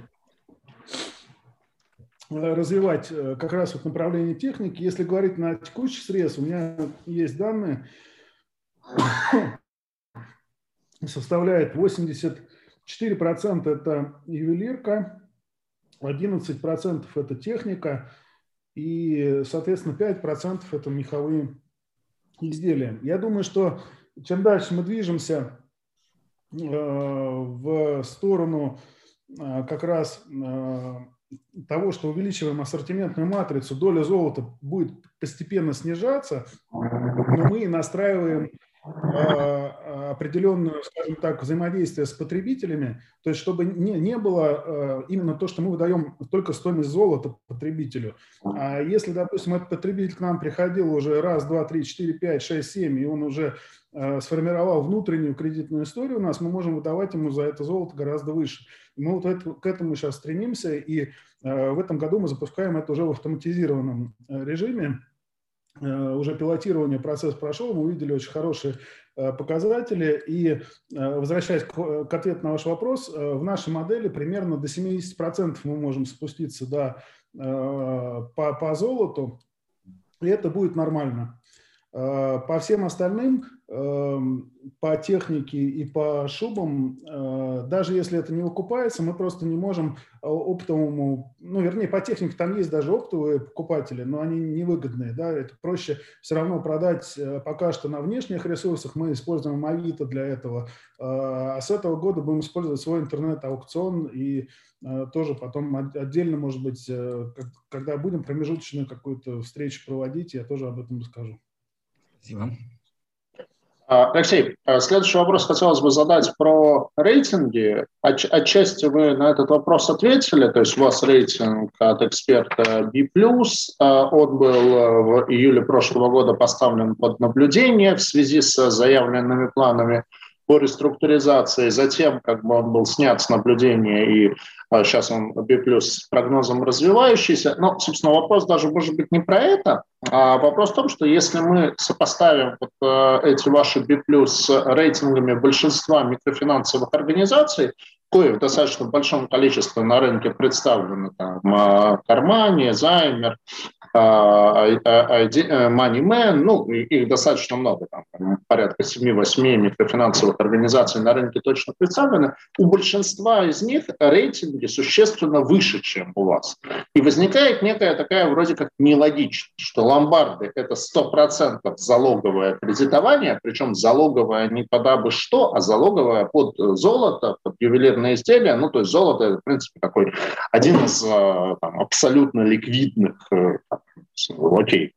развивать э, как раз вот направление техники. Если говорить на текущий срез, у меня есть данные, составляет 84% это ювелирка, 11% это техника и, соответственно, 5% это меховые изделия. Я думаю, что чем дальше мы движемся э, в сторону э, как раз э, того, что увеличиваем ассортиментную матрицу, доля золота будет постепенно снижаться, но мы настраиваем а, определенную, скажем так, взаимодействие с потребителями, то есть чтобы не, не было а, именно то, что мы выдаем только стоимость золота потребителю. А если, допустим, этот потребитель к нам приходил уже раз, два, три, четыре, пять, шесть, семь, и он уже а, сформировал внутреннюю кредитную историю у нас, мы можем выдавать ему за это золото гораздо выше. Мы вот это, к этому сейчас стремимся, и в этом году мы запускаем это уже в автоматизированном режиме Э, уже пилотирование процесс прошел, мы увидели очень хорошие э, показатели. И э, возвращаясь к, к ответу на ваш вопрос, в нашей модели примерно до 70% мы можем спуститься до, по, по золоту, и это будет нормально. По всем остальным Эм, по технике и по шубам, э, даже если это не выкупается, мы просто не можем э, оптовому, ну, вернее, по технике там есть даже оптовые покупатели, но они невыгодные, да, это проще все равно продать э, пока что на внешних ресурсах, мы используем Авито для этого, а с этого года будем использовать свой интернет-аукцион и тоже потом отдельно, может быть, когда будем промежуточную какую-то встречу проводить, я тоже об этом расскажу. Спасибо. А, Алексей, а, следующий вопрос хотелось бы задать про рейтинги. Отчасти вы на этот вопрос ответили, то есть у вас рейтинг от эксперта B+, а, он был в июле прошлого года поставлен под наблюдение в связи с заявленными планами по реструктуризации, затем как бы он был снят с наблюдения и сейчас он B+, с прогнозом развивающийся. Но, собственно, вопрос даже может быть не про это, а вопрос в том, что если мы сопоставим вот, а, эти ваши B+, с рейтингами большинства микрофинансовых организаций, кое в достаточно большом количестве на рынке представлены там Кармани, Займер, Moneyman, ну, их достаточно много, там, порядка 7-8 микрофинансовых организаций на рынке точно представлены, у большинства из них рейтинги существенно выше, чем у вас. И возникает некая такая вроде как нелогичность, что ломбарды – это 100% залоговое кредитование, причем залоговое не под абы что, а залоговое под золото, под ювелирные изделия. Ну, то есть золото – это, в принципе, такой один из э, там, абсолютно ликвидных э, окей,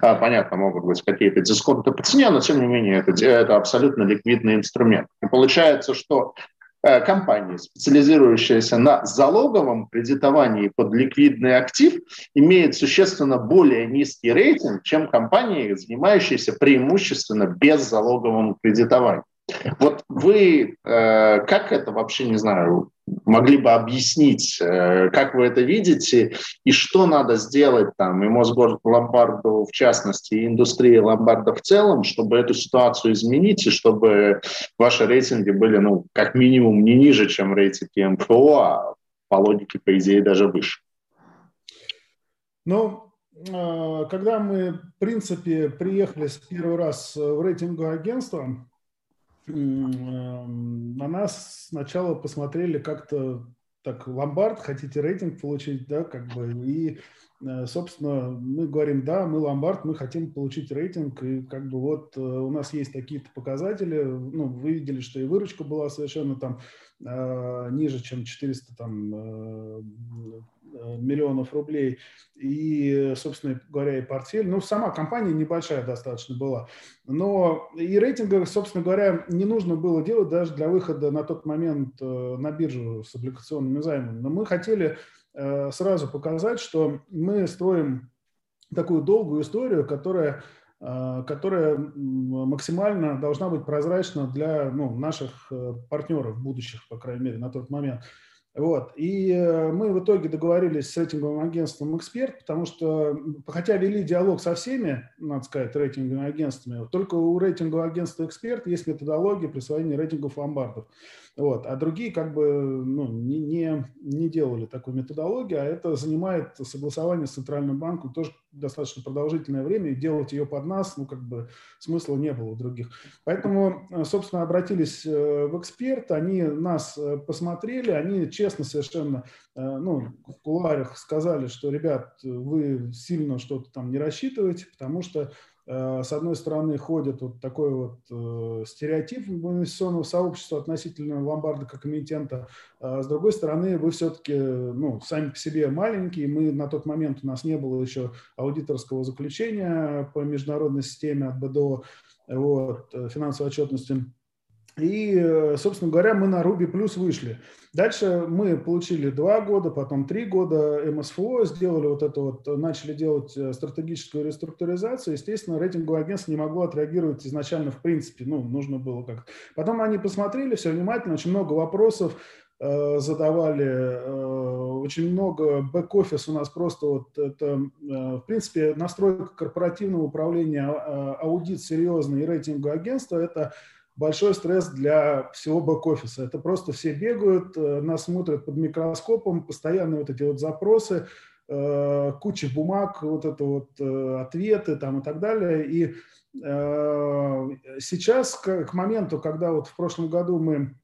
понятно, могут быть какие-то дисконты по цене, но тем не менее это, это абсолютно ликвидный инструмент. И получается, что Э, компании, специализирующиеся на залоговом кредитовании под ликвидный актив, имеют существенно более низкий рейтинг, чем компании, занимающиеся преимущественно беззалоговым кредитованием. Вот вы э, как это вообще, не знаю, могли бы объяснить, э, как вы это видите и что надо сделать там и Мосгород Ломбарду в частности, и индустрии ломбарда в целом, чтобы эту ситуацию изменить и чтобы ваши рейтинги были, ну, как минимум не ниже, чем рейтинги МФО, а по логике, по идее, даже выше. Ну, э, когда мы, в принципе, приехали с первый раз в рейтинговое агентство, на нас сначала посмотрели как-то так, ломбард, хотите рейтинг получить, да, как бы, и, э, собственно, мы говорим, да, мы ломбард, мы хотим получить рейтинг, и как бы вот э, у нас есть такие-то показатели, ну, вы видели, что и выручка была совершенно там э, ниже, чем 400 там миллионов рублей. И, собственно говоря, и портфель. Ну, сама компания небольшая достаточно была. Но и рейтинга, собственно говоря, не нужно было делать даже для выхода на тот момент э, на биржу с облигационными займами. Но мы хотели э, сразу показать, что мы строим такую долгую историю, которая которая максимально должна быть прозрачна для ну, наших партнеров будущих, по крайней мере, на тот момент. Вот. И э, мы в итоге договорились с рейтинговым агентством «Эксперт», потому что, хотя вели диалог со всеми, надо сказать, рейтинговыми агентствами, только у рейтингового агентства «Эксперт» есть методология присвоения рейтингов ломбардов. Вот. А другие как бы ну, не, не, не делали такой методологии, а это занимает согласование с Центральным банком тоже достаточно продолжительное время, и делать ее под нас, ну, как бы смысла не было у других. Поэтому, э, собственно, обратились э, в эксперт, они нас э, посмотрели, они честно совершенно, ну, в кулуарах сказали, что, ребят, вы сильно что-то там не рассчитываете, потому что с одной стороны, ходит вот такой вот э, стереотип инвестиционного сообщества относительно ломбарда как эмитента. А с другой стороны, вы все-таки ну, сами по себе маленькие. Мы на тот момент у нас не было еще аудиторского заключения по международной системе от БДО, вот, э, финансовой отчетности. И, э, собственно говоря, мы на Ruby Plus вышли. Дальше мы получили два года, потом три года МСФО, сделали вот это вот, начали делать э, стратегическую реструктуризацию. Естественно, рейтинговое агентство не могло отреагировать изначально в принципе, ну, нужно было как Потом они посмотрели все внимательно, очень много вопросов э, задавали, очень много бэк-офис у нас просто вот это, в принципе, настройка корпоративного управления, а, аудит серьезный и рейтинговое агентство – это большой стресс для всего бэк-офиса. Это просто все бегают, э, нас смотрят под микроскопом, постоянно вот эти вот запросы, э, куча бумаг, вот это вот э, ответы там и так далее. И сейчас, к моменту, когда вот в прошлом году мы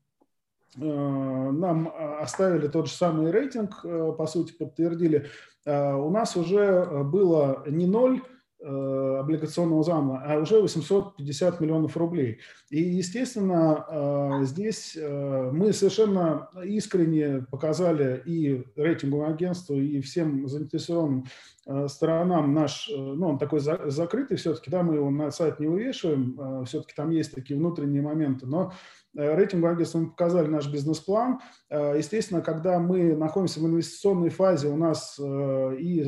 нам оставили тот же самый рейтинг, по сути, подтвердили, у нас уже было не ноль, облигационного займа, а уже 850 миллионов рублей. И, естественно, э, здесь э, мы совершенно искренне показали и рейтинговому агентству, и всем заинтересованным сторонам наш, ну, он такой закрытый все-таки, да, мы его на сайт не вывешиваем, все-таки там есть такие внутренние моменты, но Э, рейтинговые агентства мы показали наш бизнес-план. Э, естественно, когда мы находимся в инвестиционной фазе, у нас э, и,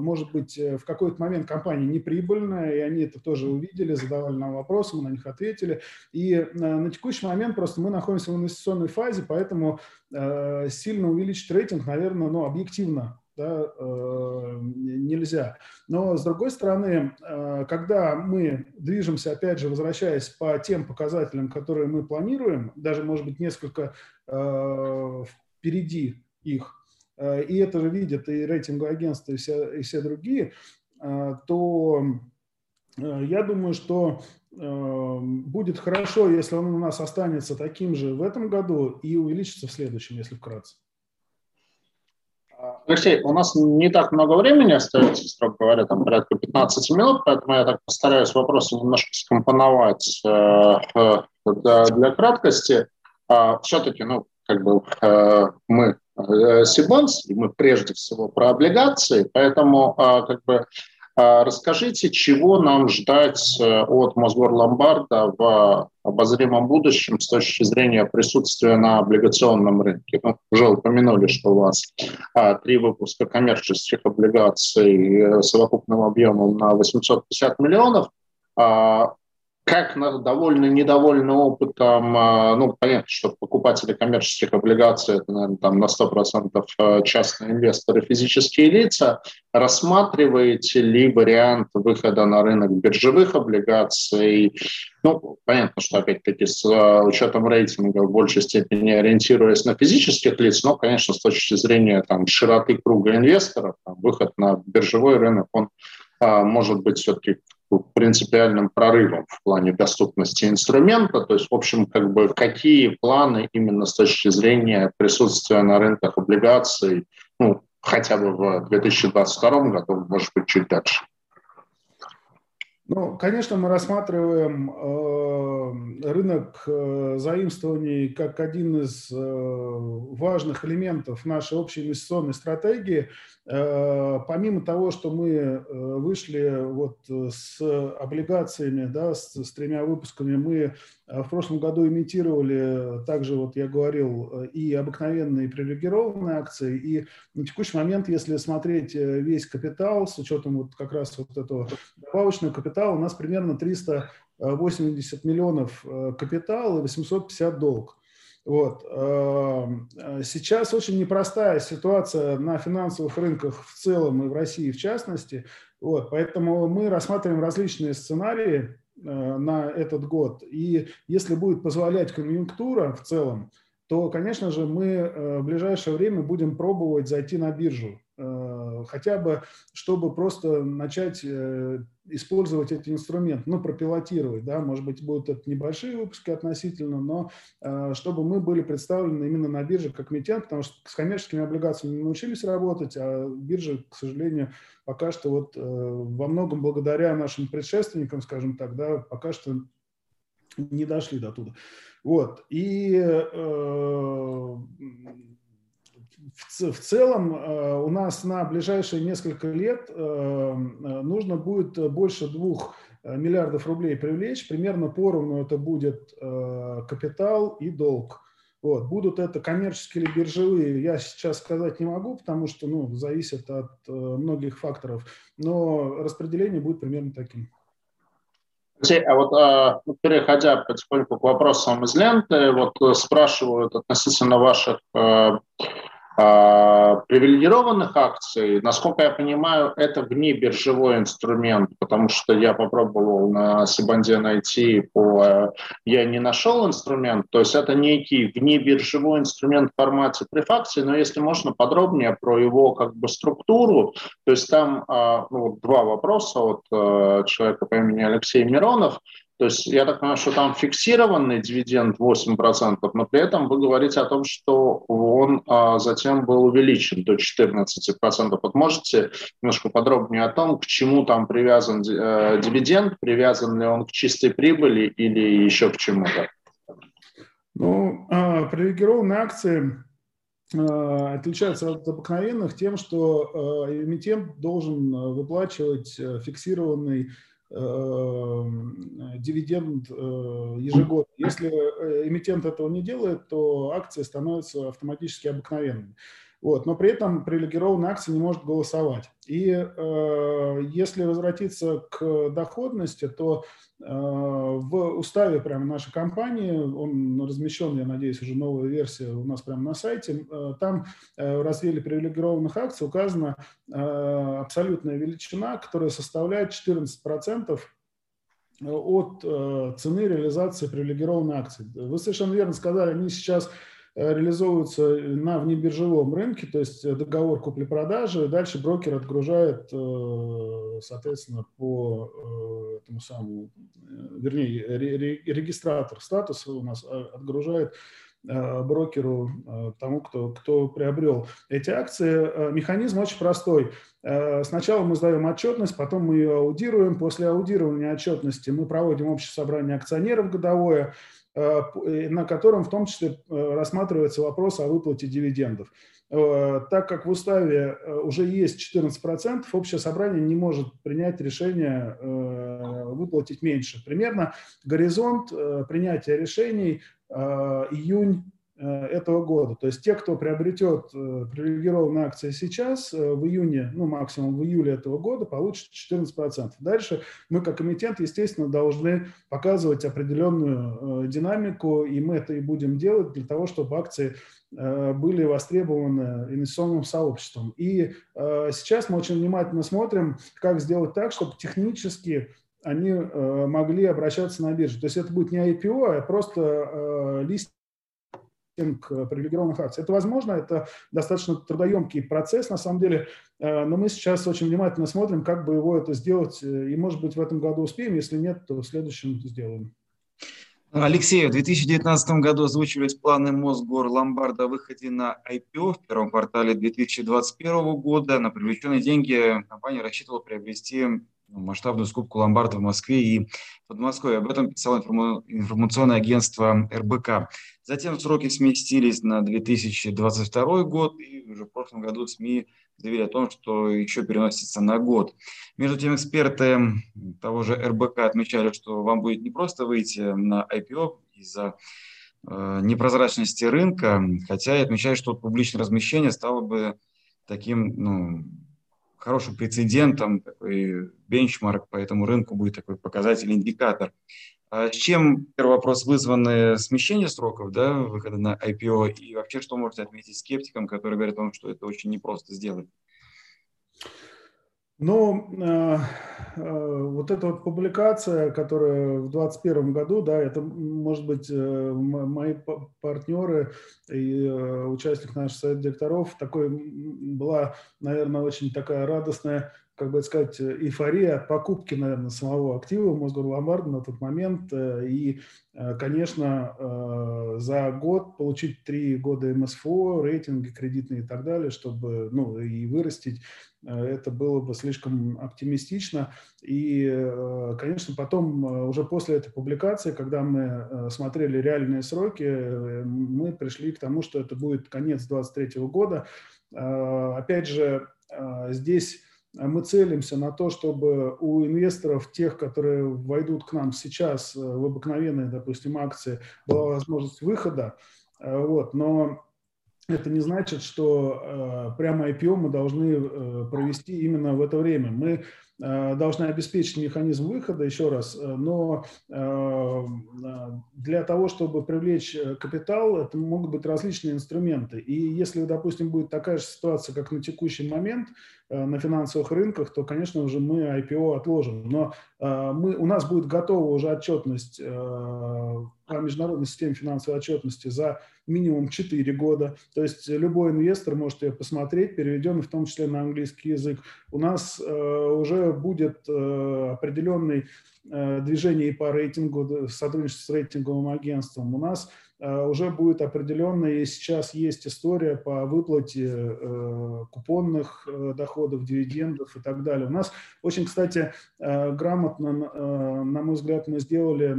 может быть, в какой-то момент компания неприбыльная, и они это тоже увидели, задавали нам вопросы, мы на них ответили. И на текущий момент просто мы находимся в инвестиционной фазе, поэтому сильно увеличить рейтинг, наверное, ну, объективно да, э, нельзя. Но, с другой стороны, э, когда мы движемся, опять же, возвращаясь по тем показателям, которые мы планируем, даже, может быть, несколько э, впереди их, и это же видят и рейтинговые агентства, и все, и все другие, то я думаю, что будет хорошо, если он у нас останется таким же в этом году и увеличится в следующем, если вкратце. Алексей, у нас не так много времени остается, строго говоря, там порядка 15 минут, поэтому я так постараюсь вопросы немножко скомпоновать э, э, для, краткости. Э, все-таки, ну, как бы э, мы Сибонс, и мы прежде всего про облигации, поэтому как бы а расскажите, чего нам ждать э, от Мосгорломбарда в обозримом будущем с точки зрения присутствия на облигационном рынке? Ну, уже упомянули, что у вас а, три выпуска коммерческих облигаций э, совокупным объемом на 850 миллионов. А, как довольно недовольны опытом, а, ну, понятно, что покупатели коммерческих облигаций, это, наверное, там на 100% а, частные инвесторы, физические лица, рассматриваете ли вариант выхода на рынок биржевых облигаций? Ну, понятно, что, опять-таки, с а, учетом рейтинга в большей степени ориентируясь на физических лиц, но, конечно, с точки зрения там, широты круга инвесторов, там, выход на биржевой рынок, он может быть все-таки принципиальным прорывом в плане доступности инструмента. То есть, в общем, как бы какие планы именно с точки зрения присутствия на рынках облигаций, ну, хотя бы в 2022 году, может быть, чуть дальше. Ну, конечно, мы рассматриваем э, рынок э, заимствований как один из э, важных элементов нашей общей инвестиционной стратегии. Э, помимо того, что мы вышли вот с облигациями, да, с, с тремя выпусками, мы в прошлом году имитировали также, вот я говорил, и обыкновенные привилегированные акции. И на текущий момент, если смотреть весь капитал с учетом вот как раз вот этого добавочного капитала, капитал, у нас примерно 380 миллионов э, капитал и 850 долг. Вот. Э, сейчас очень непростая ситуация на финансовых рынках в целом и в России в частности. Вот. Поэтому мы рассматриваем различные сценарии э, на этот год. И если будет позволять конъюнктура в целом, то, конечно же, мы в ближайшее время будем пробовать зайти на биржу. Хотя бы, чтобы просто начать использовать эти инструменты, ну, пропилотировать, да, может быть, будут это небольшие выпуски относительно, но э, чтобы мы были представлены именно на бирже как эмитент, потому что с коммерческими облигациями мы научились работать, а биржи, к сожалению, пока что вот э, во многом благодаря нашим предшественникам, скажем так, да, пока что не дошли до туда. Вот, и э, в, в целом э, у нас на ближайшие несколько лет э, нужно будет больше двух миллиардов рублей привлечь. Примерно поровну это будет э, капитал и долг. Вот. Будут это коммерческие или биржевые, я сейчас сказать не могу, потому что ну, зависит от многих факторов, но распределение будет примерно таким. А вот ну, переходя потихоньку к вопросам из ленты, вот спрашивают относительно ваших а, привилегированных акций, насколько я понимаю, это внебиржевой инструмент, потому что я попробовал на Сибанде найти, по, я не нашел инструмент, то есть это некий внебиржевой инструмент в формате префакции, но если можно подробнее про его как бы структуру, то есть там а, ну, два вопроса от человека по имени Алексей Миронов. То есть я так понимаю, что там фиксированный дивиденд 8%, но при этом вы говорите о том, что он а, затем был увеличен до 14%. Вот можете немножко подробнее о том, к чему там привязан э, дивиденд, привязан ли он к чистой прибыли или еще к чему-то? Ну, э, привилегированные акции э, отличаются от обыкновенных тем, что эмитент должен выплачивать фиксированный дивиденд э, ежегодно. Если э, эмитент этого не делает, то акции становятся автоматически обыкновенными. Вот. Но при этом привилегированная акция не может голосовать. И э, если возвратиться к доходности, то э, в уставе прямо нашей компании, он размещен, я надеюсь, уже новая версия у нас прямо на сайте, э, там э, в разделе привилегированных акций указана э, абсолютная величина, которая составляет 14% от э, цены реализации привилегированной акции. Вы совершенно верно сказали, они сейчас Э, реализовываются на внебиржевом рынке, то есть договор купли-продажи, дальше брокер отгружает, э, соответственно, по э, этому самому, вернее, регистратор статуса у нас отгружает брокеру, тому, кто, кто приобрел эти акции. Механизм очень простой. Сначала мы сдаем отчетность, потом мы ее аудируем. После аудирования отчетности мы проводим общее собрание акционеров годовое, на котором в том числе рассматривается вопрос о выплате дивидендов. Так как в уставе уже есть 14%, общее собрание не может принять решение выплатить меньше. Примерно горизонт принятия решений июнь Э, этого года. То есть те, кто приобретет э, привилегированные акции сейчас, э, в июне, ну максимум в июле этого года, получат 14%. Дальше мы как комитет, естественно, должны показывать определенную динамику, и мы это и будем делать для того, чтобы акции были востребованы инвестиционным сообществом. И сейчас мы очень внимательно смотрим, как сделать так, чтобы технически они могли обращаться на биржу. То есть это будет не IPO, а просто лист к привилегированных акций. Это возможно, это достаточно трудоемкий процесс на самом деле, э, но мы сейчас очень внимательно смотрим, как бы его это сделать, э, и может быть в этом году успеем, если нет, то в следующем сделаем. Алексей, в 2019 году озвучивались планы Мосгор Ломбарда о выходе на IPO в первом квартале 2021 года. На привлеченные деньги компания рассчитывала приобрести масштабную скупку ломбардов в Москве и Подмосковье. Об этом писало информационное агентство РБК. Затем сроки сместились на 2022 год, и уже в прошлом году СМИ заявили о том, что еще переносится на год. Между тем, эксперты того же РБК отмечали, что вам будет не просто выйти на IPO из-за э, непрозрачности рынка, хотя и отмечают, что публичное размещение стало бы таким ну, хорошим прецедентом, такой бенчмарк по этому рынку будет такой показатель, индикатор. А с чем, первый вопрос, вызваны смещение сроков да, выхода на IPO и вообще что можете отметить скептикам, которые говорят о том, что это очень непросто сделать? Ну, э, э, вот эта вот публикация, которая в 2021 году, да, это, может быть, э, мои партнеры и участник наших совет директоров, такой была, наверное, очень такая радостная как бы сказать, эйфория от покупки, наверное, самого актива Мосгорломбарда на тот момент. И, конечно, за год получить три года МСФО, рейтинги кредитные и так далее, чтобы, ну, и вырастить Э, это было бы слишком оптимистично. И, э, конечно, потом, э, уже после этой публикации, когда мы смотрели реальные сроки, мы пришли к тому, что это будет конец 2023 года. Опять же, здесь мы целимся на то, чтобы у инвесторов, тех, которые войдут к нам сейчас в обыкновенные, допустим, акции, была возможность выхода. Вот. Но это не значит, что э, прямо IPO мы должны э, провести именно в это время. Мы э, должны обеспечить механизм выхода, еще раз, э, но э, для того, чтобы привлечь капитал, это могут быть различные инструменты. И если, допустим, будет такая же ситуация, как на текущий момент на финансовых рынках, то, конечно же, мы IPO отложим. Но мы, у нас будет готова уже отчетность по международной системе финансовой отчетности за минимум 4 года. То есть любой инвестор может ее посмотреть, переведенный в том числе на английский язык. У нас э, уже будет э, определенный э, движение и по рейтингу, сотрудничество с рейтинговым агентством. У нас Э, уже будет определенно, и сейчас есть история по выплате э, купонных э, доходов, дивидендов и так далее. У нас очень, кстати, грамотно, на мой взгляд, мы сделали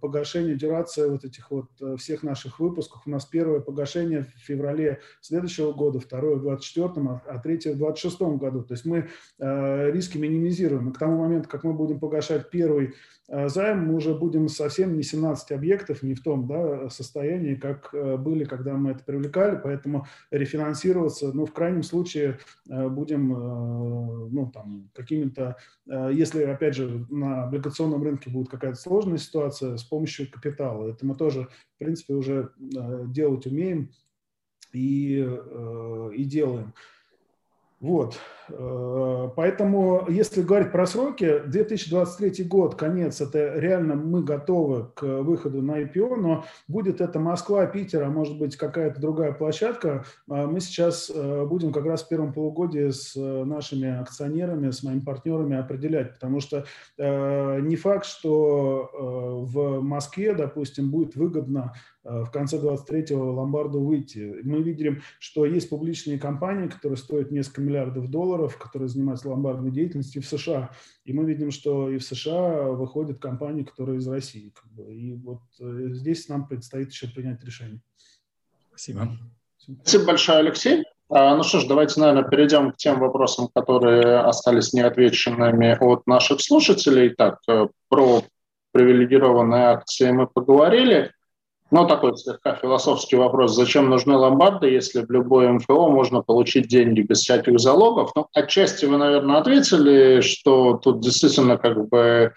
погашение, дюрация вот этих вот всех наших выпусков. У нас первое погашение в феврале следующего года, второе в 24 а, а третье в 26 году. То есть мы риски минимизируем. И к тому моменту, как мы будем погашать первый займ, мы уже будем совсем не 17 объектов, не в том да, состоянии, как э, были, когда мы это привлекали, поэтому рефинансироваться, ну, в крайнем случае э, будем, э, ну, там, какими-то, если, опять же, на облигационном рынке будет какая-то сложная ситуация, с помощью капитала. Это мы тоже, в принципе, уже делать умеем и, и делаем. Вот. Э, поэтому, если говорить про сроки, 2023 год, конец, это реально мы готовы к выходу на IPO, но будет это Москва, Питер, а может быть какая-то другая площадка, а мы сейчас э, будем как раз в первом полугодии с э, нашими акционерами, с моими партнерами определять, потому что не факт, что в Москве, допустим, будет выгодно в конце 23-го ломбарду выйти. Мы видим, что есть публичные компании, которые стоят несколько миллиардов долларов, которые занимаются ломбардной деятельностью в США. И мы видим, что и в США выходят компании, которые из России. И вот здесь нам предстоит еще принять решение. Спасибо. Спасибо большое, Алексей. А, ну что ж, давайте, наверное, перейдем к тем вопросам, которые остались неотвеченными от наших слушателей. Так, э, про привилегированные акции мы поговорили. Но такой слегка философский вопрос, зачем нужны ломбарды, если в любой МФО можно получить деньги без всяких залогов? Ну, отчасти вы, наверное, ответили, что тут действительно как бы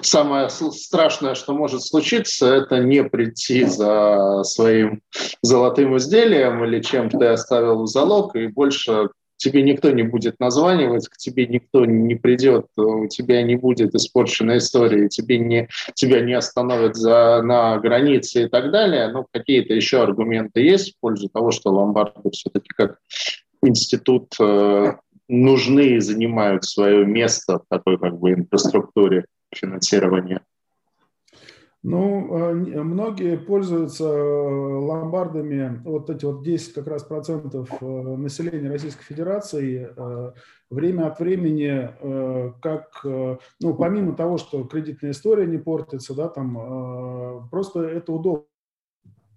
самое страшное, что может случиться, это не прийти за своим золотым изделием или чем ты оставил в залог, и больше тебе никто не будет названивать, к тебе никто не придет, у тебя не будет испорченной истории, тебе не, тебя не остановят за, на границе и так далее. Но какие-то еще аргументы есть в пользу того, что ломбарды все-таки как институт э, нужны и занимают свое место в такой как бы инфраструктуре финансирования? Ну, э, многие пользуются э, ломбардами, вот эти вот 10 как раз процентов э, населения Российской Федерации, время от времени, как, ну, помимо того, что кредитная история не портится, да, там, просто это удобно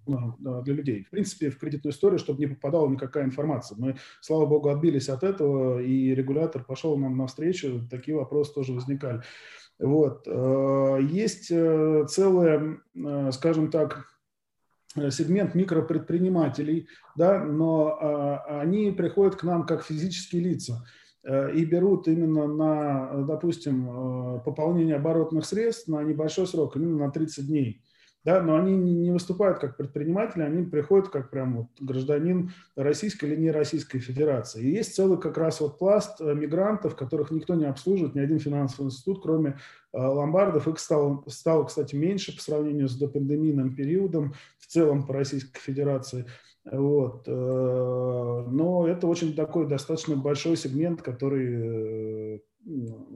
для людей. В принципе, в кредитную историю, чтобы не попадала никакая информация. Мы, слава богу, отбились от этого, и регулятор пошел нам навстречу, такие вопросы тоже возникали. Вот. Э, есть э, целый, э, скажем так, сегмент микропредпринимателей, да, но они приходят к нам как физические лица и берут именно на, допустим, пополнение оборотных средств на небольшой срок, именно на 30 дней да, но они не выступают как предприниматели, они приходят как прям вот гражданин Российской или не Российской Федерации. И есть целый как раз вот пласт э, мигрантов, которых никто не обслуживает, ни один финансовый институт, кроме э, ломбардов. Их стало, стало, кстати, меньше по сравнению с допандемийным периодом в целом по Российской Федерации. Вот. Э, но это очень такой достаточно большой сегмент, который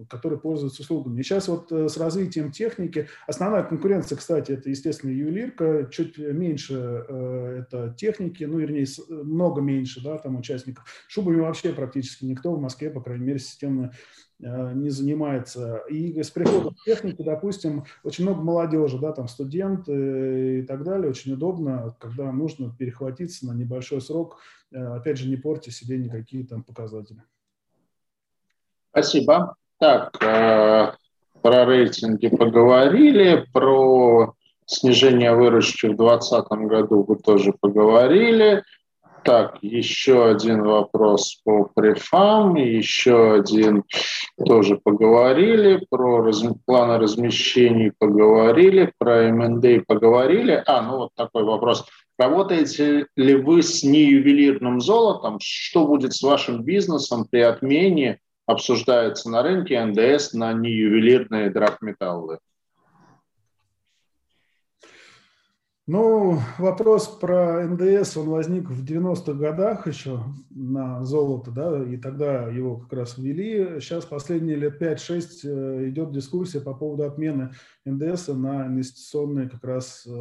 которые пользуются услугами. И сейчас вот э, с развитием техники, основная конкуренция, кстати, это, естественно, ювелирка, чуть меньше э, это техники, ну, вернее, много меньше, да, там участников. Шубами вообще практически никто в Москве, по крайней мере, системно э, не занимается. И с приходом техники, допустим, очень много молодежи, да, там студенты и так далее, очень удобно, когда нужно перехватиться на небольшой срок, опять же, не портя себе никакие там показатели. Спасибо. Так, э, про рейтинги поговорили, про снижение выручки в 2020 году вы тоже поговорили. Так, еще один вопрос по префам, еще один тоже поговорили, про раз, планы размещений поговорили, про МНД поговорили. А, ну вот такой вопрос. Работаете ли вы с неювелирным золотом? Что будет с вашим бизнесом при отмене обсуждается на рынке НДС на неювелирные драгметаллы? Ну, вопрос про НДС, он возник в 90-х годах еще на золото, да, и тогда его как раз ввели. Сейчас последние лет 5-6 э, идет дискуссия по поводу отмены НДС на инвестиционный как раз э,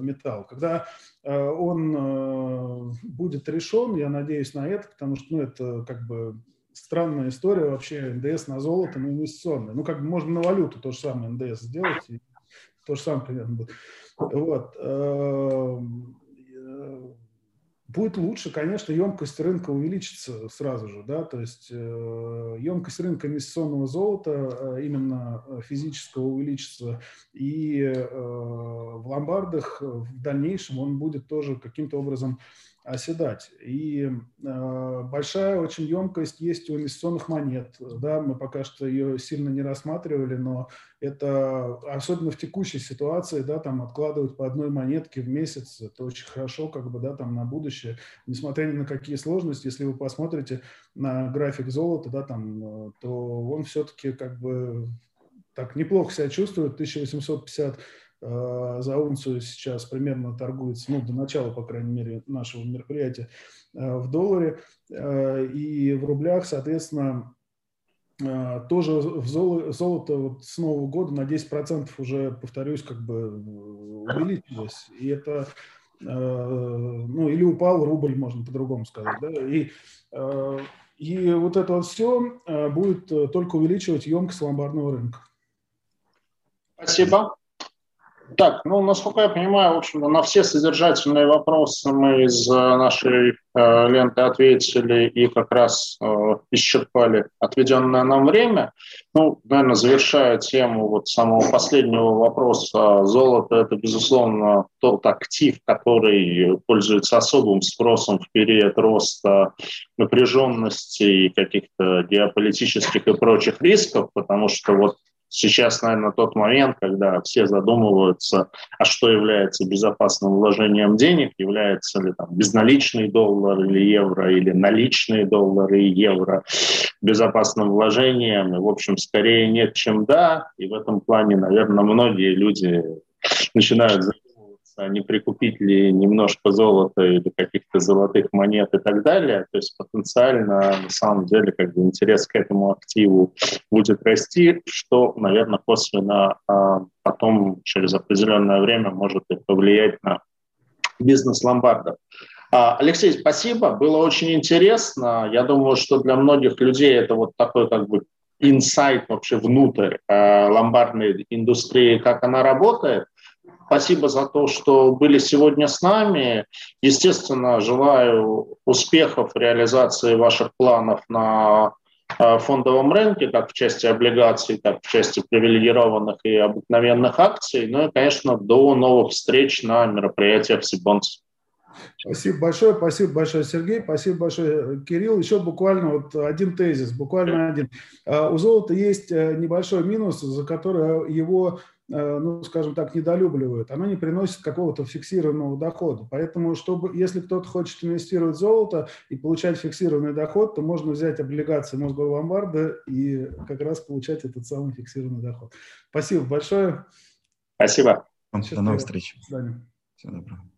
металл. Когда э, он будет решен, я надеюсь на это, потому что ну, это как бы странная история вообще НДС на золото, на инвестиционное. Ну, как бы можно на валюту то же самое НДС сделать, то же самое примерно будет. Вот. Эм, э, будет лучше, конечно, емкость рынка увеличится сразу же, да, то есть э, емкость рынка инвестиционного золота э, именно физического увеличится, и в ломбардах в дальнейшем он будет тоже каким-то образом оседать. И э, большая очень емкость есть у инвестиционных монет. Да, мы пока что ее сильно не рассматривали, но это особенно в текущей ситуации, да, там откладывать по одной монетке в месяц, это очень хорошо, как бы, да, там на будущее, несмотря ни на какие сложности, если вы посмотрите на график золота, да, там, то он все-таки как бы так неплохо себя чувствует, 1850 Э, за унцию сейчас примерно торгуется, ну, до начала, по крайней мере, нашего мероприятия, э, в долларе. Э, и в рублях, соответственно, а, тоже в золото, золото вот с Нового года на 10% уже, повторюсь, как бы увеличилось. И это, ну, или упал рубль, можно по-другому сказать, да, и, и вот это вот все будет только увеличивать емкость ломбардного рынка. Спасибо. Так, ну, насколько я понимаю, в общем на все содержательные вопросы мы из э, нашей э, ленты ответили и как раз э, исчерпали отведенное нам время. Ну, наверное, завершая тему вот самого последнего вопроса, золото – это, безусловно, тот актив, который пользуется особым спросом в период роста напряженности и каких-то геополитических и прочих рисков, потому что вот Сейчас, наверное, тот момент, когда все задумываются, а что является безопасным вложением денег, является ли там безналичный доллар или евро, или наличные доллары и евро безопасным вложением. И, в общем, скорее нет, чем да. И в этом плане, наверное, многие люди начинают а не прикупить ли немножко золота или каких-то золотых монет и так далее. То есть потенциально, на самом деле, как бы интерес к этому активу будет расти, что, наверное, косвенно а потом через определенное время может и повлиять на бизнес ломбардов. А, Алексей, спасибо, было очень интересно. Я думаю, что для многих людей это вот такой как бы инсайт вообще внутрь э, ломбардной индустрии, как она работает. Спасибо за то, что были сегодня с нами. Естественно, желаю успехов в реализации ваших планов на э, фондовом рынке, как в части облигаций, так в части привилегированных и обыкновенных акций. Ну и, конечно, до новых встреч на мероприятиях Сибонс. Спасибо большое, спасибо большое, Сергей, спасибо большое, Кирилл. Еще буквально вот один тезис, буквально один. Э, у золота есть э, небольшой минус, за который его ну, скажем так, недолюбливают, оно не приносит какого-то фиксированного дохода. Поэтому, чтобы, если кто-то хочет инвестировать в золото и получать фиксированный доход, то можно взять облигации Мосгор ломбарда и как раз получать этот самый фиксированный доход. Спасибо большое. Спасибо. До новых встреч. До свидания. Всего доброго.